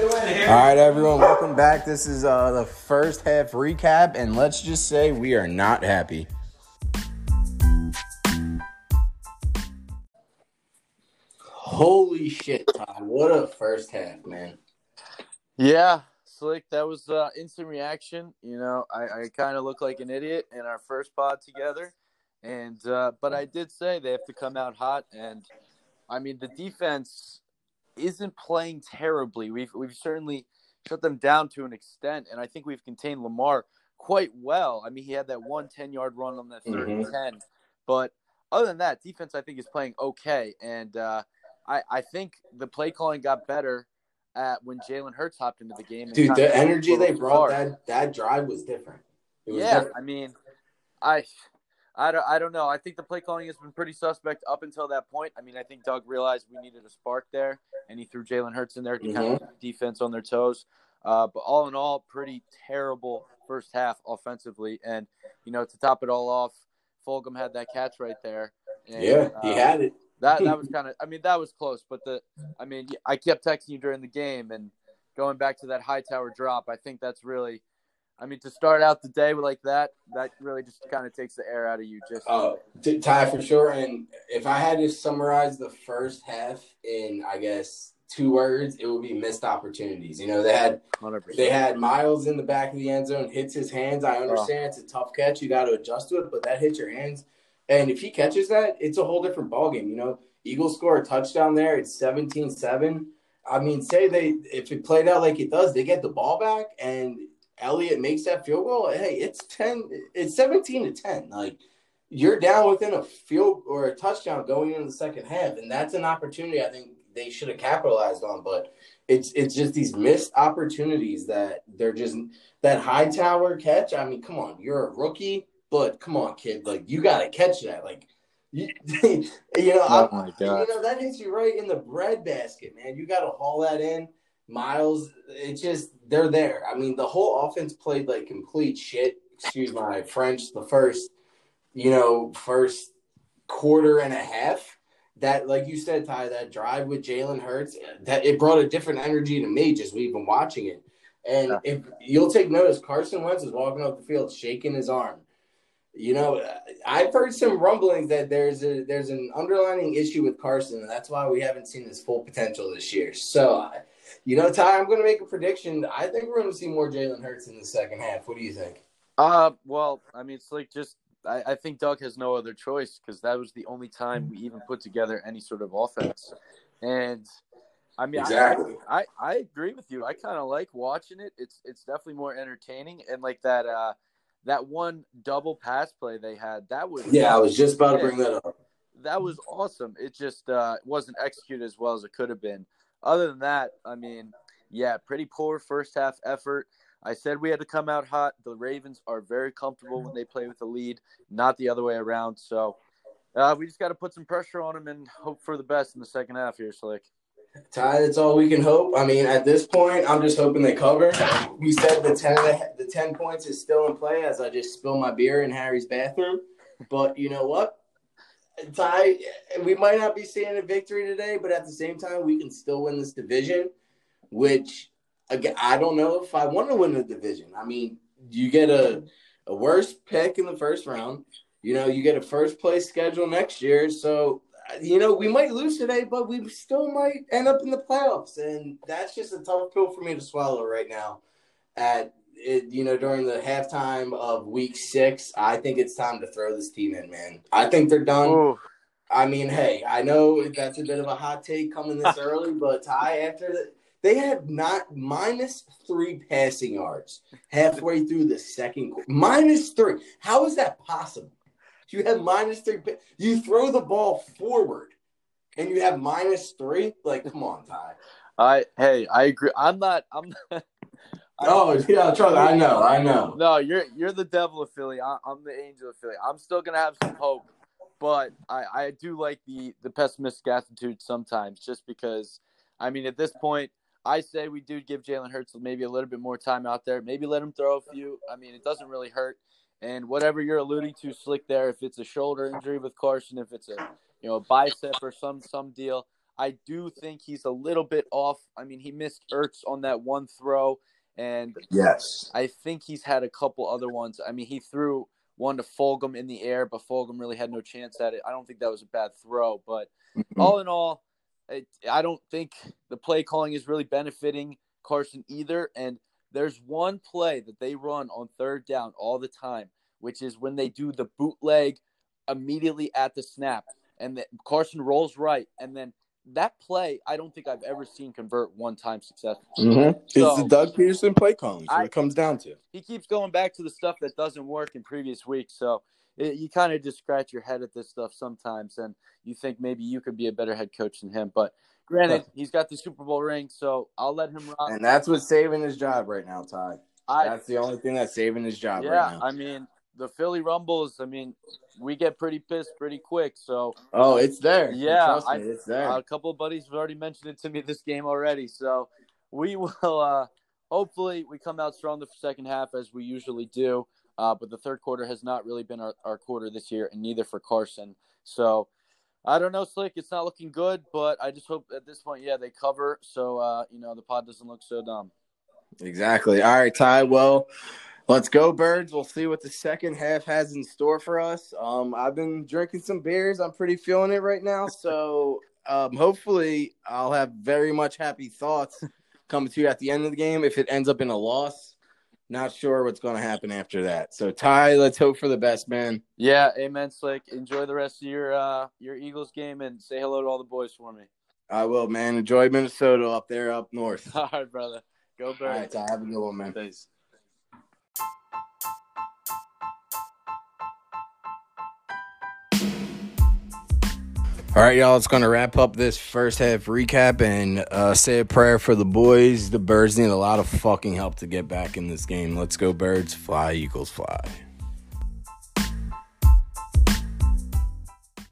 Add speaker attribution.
Speaker 1: All right, everyone, welcome back. This is uh, the first half recap, and let's just say we are not happy. Holy shit, Ty. What a first half, man.
Speaker 2: Yeah, Slick, that was uh, instant reaction. You know, I, I kind of look like an idiot in our first pod together. And uh, but I did say they have to come out hot, and I mean the defense isn't playing terribly. We've we've certainly shut them down to an extent, and I think we've contained Lamar quite well. I mean, he had that one 10 yard run on that 3rd and
Speaker 1: Mhm.
Speaker 2: 10, but other than that, defense I think is playing okay, and uh, I I think the play calling got better at when Jalen Hurts hopped into the game.
Speaker 1: Dude, the energy they brought
Speaker 2: apart.
Speaker 1: that that drive was different. It was
Speaker 2: yeah,
Speaker 1: different.
Speaker 2: I mean, I, I don't, I don't know. I think the play calling has been pretty suspect up until that point. I mean, I think Doug realized we needed a spark there, and he threw Jalen Hurts in there to kind of
Speaker 1: Mm-hmm.
Speaker 2: defense on their toes. Uh, but all in all, pretty terrible first half offensively, and you know, to top it all off, Fulgham had that catch right there. And,
Speaker 1: yeah, he
Speaker 2: uh,
Speaker 1: had it.
Speaker 2: that that was kind of. I mean, that was close, but the. I mean, I kept texting you during the game and going back to that Hightower drop. I think that's really. I mean, to start out the day like that, that really just kind of takes the air out of you. Just
Speaker 1: Oh, t- Ty for sure. And if I had to summarize the first half in, I guess, two words, it would be missed opportunities. You know, they had
Speaker 2: hundred
Speaker 1: they had Miles in the back of the end zone, hits his hands. I understand it's a tough catch. You got to adjust to it, but that hits your hands. And if he catches that, it's a whole different ballgame. You know, Eagles score a touchdown there. It's 17 7. I mean, say they, if it played out like it does, they get the ball back and Elliott makes that field goal. Hey, it's 10, it's 17 to 10. Like, you're down within a field or a touchdown going into the second half. And that's an opportunity I think they should have capitalized on. But it's it's just these missed opportunities that they're just that Hightower catch. I mean, come on, you're a rookie, but come on, kid, like you got to catch that. Like, you, you know,
Speaker 2: Oh
Speaker 1: you know that hits you right in the bread basket, man. You got to haul that in. Miles, it's just they're there. I mean, the whole offense played like complete shit. Excuse my French. The first, you know, first quarter and a half. That, like you said, Ty, that drive with Jalen Hurts, that it brought a different energy to me just even watching it. And if you'll take notice, Carson Wentz is walking off the field shaking his arm. You know, I've heard some rumblings that there's a there's an underlining issue with Carson, and that's why we haven't seen his full potential this year. So, you know, Ty, I'm going to make a prediction. I think we're going to see more Jalen Hurts in the second half. What do you think?
Speaker 2: Uh, well, I mean, it's like just I, I think Doug has no other choice because that was the only time we even put together any sort of offense, and I mean, I-
Speaker 1: Exactly.
Speaker 2: I, I, agree with you. I kind of like watching it. It's it's definitely more entertaining, and like that uh that one double pass play they had that was
Speaker 1: Yeah, I was just about to bring that up.
Speaker 2: that was awesome. It just uh, wasn't executed as well as it could have been. Other than that, I mean, yeah, pretty poor first half effort. I said we had to come out hot. The Ravens are very comfortable when they play with the lead, not the other way around. So uh, we just got to put some pressure on them and hope for the best in the second half here, Slick.
Speaker 1: Ty, that's all we can hope. I mean, at this point, I'm just hoping they cover. We said the ten the ten points is still in play as I just spill my beer in Harry's bathroom. But you know what, Ty, we might not be seeing a victory today, but at the same time, we can still win this division. Which again, I don't know if I want to win the division. I mean, you get a a worse pick in the first round. You know, you get a first place schedule next year, so you know, we might lose today, but we still might end up in the playoffs, and that's just a tough pill for me to swallow right now. At it, you know, during the halftime of Week Six, I think it's time to throw this team in, man. I think they're done.
Speaker 2: Ooh,
Speaker 1: I mean, hey, I know that's a bit of a hot take coming this early, but Ty, after the, they had not minus three passing yards halfway through the second quarter. Minus three. How is that possible? You have minus three. You throw the ball forward, and you have minus three. Like, come on, Ty.
Speaker 2: I hey, I agree. I'm not. I'm. Not,
Speaker 1: Oh yeah, Charlie. I know. I know.
Speaker 2: No, you're you're the devil of Philly. I, I'm the angel of Philly. I'm still gonna have some hope, but I, I do like the the pessimistic attitude sometimes, just because. I mean, at this point, I say we do give Jalen Hurts maybe a little bit more time out there. Maybe let him throw a few. I mean, it doesn't really hurt. And whatever you're alluding to, Slick, there, if it's a shoulder injury with Carson, if it's a you know a bicep or some some deal, I do think he's a little bit off. I mean, he missed Ertz on that one throw, and
Speaker 1: yes,
Speaker 2: I think he's had a couple other ones. I mean, he threw one to Fulgham in the air, but Fulgham really had no chance at it. I don't think that was a bad throw, but mm-hmm. all in all, it, I don't think the play calling is really benefiting Carson either. And there's one play that they run on third down all the time, which is when they do the bootleg immediately at the snap, and the, Carson rolls right, and then that play, I don't think I've ever seen convert one time successfully.
Speaker 1: Mm-hmm. So, it's the Doug Pederson play calling. So I, it comes down to.
Speaker 2: He keeps going back to the stuff that doesn't work in previous weeks. So it, you kind of just scratch your head at this stuff sometimes, and you think maybe you could be a better head coach than him. But granted, he's got the Super Bowl ring, so I'll let him rock.
Speaker 1: And that's what's saving his job right now, Ty. I, that's the only thing that's saving his job
Speaker 2: yeah,
Speaker 1: right now.
Speaker 2: I mean, the Philly Rumbles, I mean, we get pretty pissed pretty quick. So
Speaker 1: oh, it's there.
Speaker 2: Yeah,
Speaker 1: me, it's there.
Speaker 2: a couple of buddies have already mentioned it to me this game already. So we will. uh Hopefully, we come out strong the second half as we usually do. Uh, but the third quarter has not really been our, our quarter this year, and neither for Carson. So I don't know, Slick. It's not looking good, but I just hope at this point, yeah, they cover. So uh, you know the pod doesn't look so dumb.
Speaker 1: Exactly. All right, Ty. Well, Let's go, birds. We'll see what the second half has in store for us. Um, I've been drinking some beers. I'm pretty feeling it right now. So um, hopefully, I'll have very much happy thoughts coming to you at the end of the game. If it ends up in a loss, not sure what's going to happen after that. So Ty, let's hope for the best, man.
Speaker 2: Yeah, amen, Slick. Enjoy the rest of your uh, your Eagles game and say hello to all the boys for me.
Speaker 1: I will, man. Enjoy Minnesota up there, up north.
Speaker 2: All right, brother. Go birds. All right,
Speaker 1: Ty, have a good one, man.
Speaker 2: Thanks.
Speaker 1: All right, y'all. It's going to wrap up this first half recap and uh, say a prayer for the boys. The Birds need a lot of fucking help to get back in this game. Let's go, Birds. Fly, Eagles, fly.